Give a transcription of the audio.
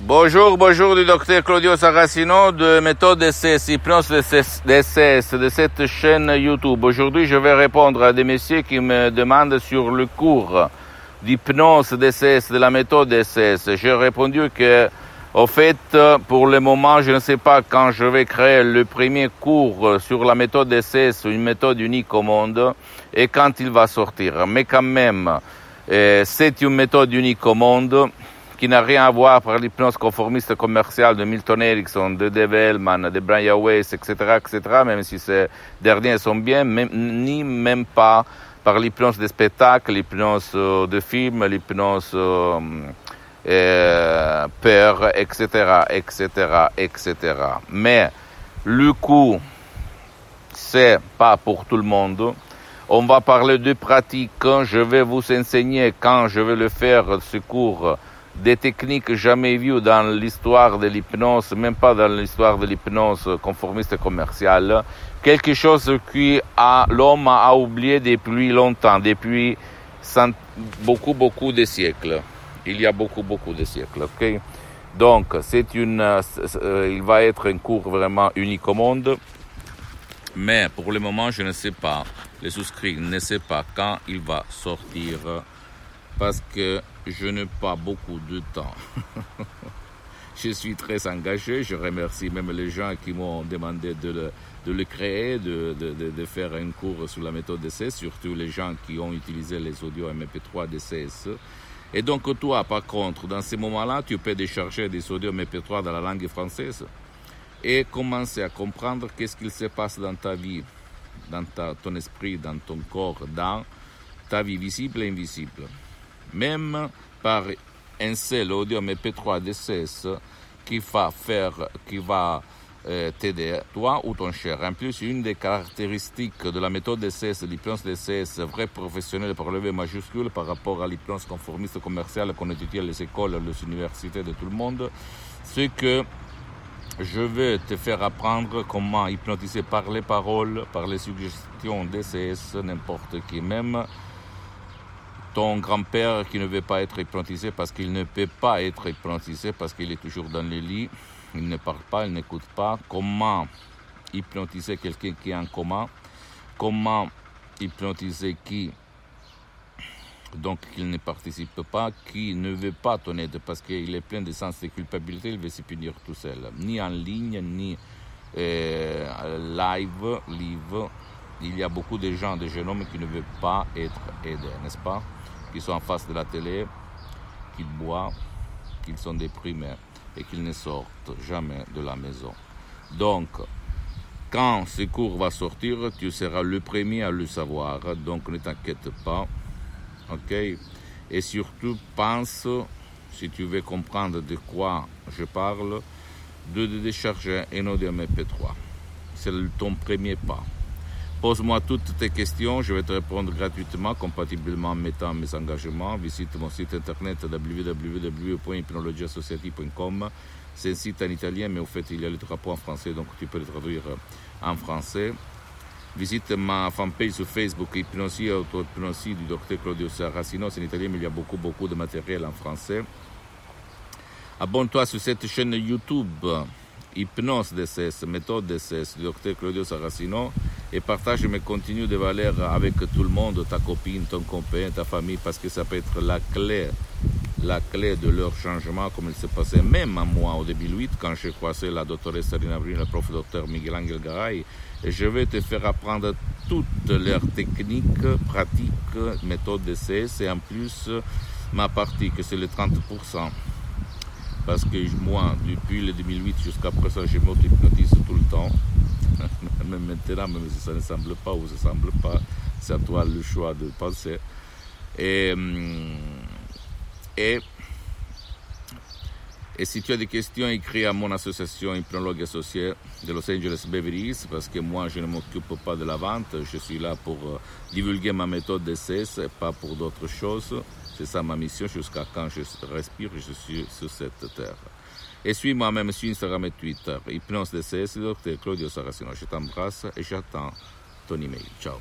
Bonjour, bonjour du docteur Claudio Saracino de méthode DCS, hypnose DCS de cette chaîne YouTube. Aujourd'hui, je vais répondre à des messieurs qui me demandent sur le cours d'hypnose DCS, de la méthode DCS. J'ai répondu que, au fait, pour le moment, je ne sais pas quand je vais créer le premier cours sur la méthode DCS, une méthode unique au monde, et quand il va sortir. Mais quand même, eh, c'est une méthode unique au monde qui n'a rien à voir avec l'hypnose conformiste commerciale de Milton Erickson, de Dave Hellman, de Brian Weiss, etc., etc., même si ces derniers sont bien, ni même pas par l'hypnose des spectacles, l'hypnose euh, de films, l'hypnose euh, euh, peur, etc., etc., etc. Mais le coup, c'est pas pour tout le monde. On va parler de pratique. Je vais vous enseigner quand je vais le faire, ce cours, des techniques jamais vues dans l'histoire de l'hypnose, même pas dans l'histoire de l'hypnose conformiste commerciale, quelque chose que l'homme a oublié depuis longtemps, depuis beaucoup, beaucoup de siècles. Il y a beaucoup, beaucoup de siècles? Donc, c'est une, euh, il va être un cours vraiment unique au monde, mais pour le moment, je ne sais pas, les souscrits ne savent pas quand il va sortir parce que je n'ai pas beaucoup de temps. je suis très engagé, je remercie même les gens qui m'ont demandé de le, de créer, de, de, de, faire un cours sur la méthode DCS, surtout les gens qui ont utilisé les audios MP3 DCS. Et donc toi, par contre, dans ces moments-là, tu peux décharger des audios MP3 dans la langue française et commencer à comprendre qu'est-ce qu'il se passe dans ta vie, dans ta, ton esprit, dans ton corps, dans ta vie visible et invisible même par un seul audio MP3 DCS qui va faire, qui va euh, t'aider, toi ou ton cher. En plus, une des caractéristiques de la méthode DCS, l'hypnose DCS, vrai professionnel par le majuscule par rapport à l'hypnose conformiste commerciale qu'on étudie à les écoles, les universités de tout le monde, c'est que je vais te faire apprendre comment hypnotiser par les paroles, par les suggestions DCS, n'importe qui, même ton grand-père qui ne veut pas être hypnotisé parce qu'il ne peut pas être hypnotisé parce qu'il est toujours dans le lit, il ne parle pas, il n'écoute pas. Comment hypnotiser quelqu'un qui est en coma? Comment hypnotiser qui donc qu'il ne participe pas, qui ne veut pas ton aide parce qu'il est plein de sens de culpabilité, il veut se punir tout seul, ni en ligne, ni euh, live, live. Il y a beaucoup de gens, de jeunes hommes qui ne veulent pas être aidés, n'est-ce pas? Qui sont en face de la télé, qui boivent, qu'ils sont déprimés et qu'ils ne sortent jamais de la maison. Donc, quand ce cours va sortir, tu seras le premier à le savoir, donc ne t'inquiète pas. Ok? Et surtout, pense, si tu veux comprendre de quoi je parle, de décharger un audio MP3. C'est ton premier pas. Pose-moi toutes tes questions, je vais te répondre gratuitement, compatiblement en mettant mes engagements. Visite mon site internet www.hypnologiassociative.com. C'est un site en italien, mais au fait, il y a le drapeau en français, donc tu peux le traduire en français. Visite ma fanpage sur Facebook, Hypnosie, Auto-Hypnosie du docteur Claudio Saracino. C'est en italien, mais il y a beaucoup, beaucoup de matériel en français. Abonne-toi sur cette chaîne YouTube, Hypnose DCS, méthode DCS du docteur Claudio Saracino et partage mes contenus de valeur avec tout le monde, ta copine, ton copain, ta famille, parce que ça peut être la clé, la clé de leur changement, comme il s'est passé même à moi au début 8, quand j'ai croisé la doctoresse Sarina Brune, le prof docteur Miguel Angel Garay, et je vais te faire apprendre toutes leurs techniques, pratiques, méthodes d'essai, et en plus ma partie, que c'est le 30%. Parce que moi, depuis le 2008 jusqu'à présent, je m'auto-hypnotise tout le temps même maintenant, même si ça ne semble pas ou ça ne semble pas, c'est à toi le choix de penser. Et, hum, et, et si tu as des questions, écris à mon association Hypnologue Associé de Los Angeles Beverly Hills, parce que moi, je ne m'occupe pas de la vente. Je suis là pour euh, divulguer ma méthode d'essai, pas pour d'autres choses. C'est ça ma mission jusqu'à quand je respire, je suis sur cette terre. Et suis-moi même sur Instagram et Twitter. Hypnose DCS, docteur Claudio Saracino. Je t'embrasse et j'attends ton email. Ciao.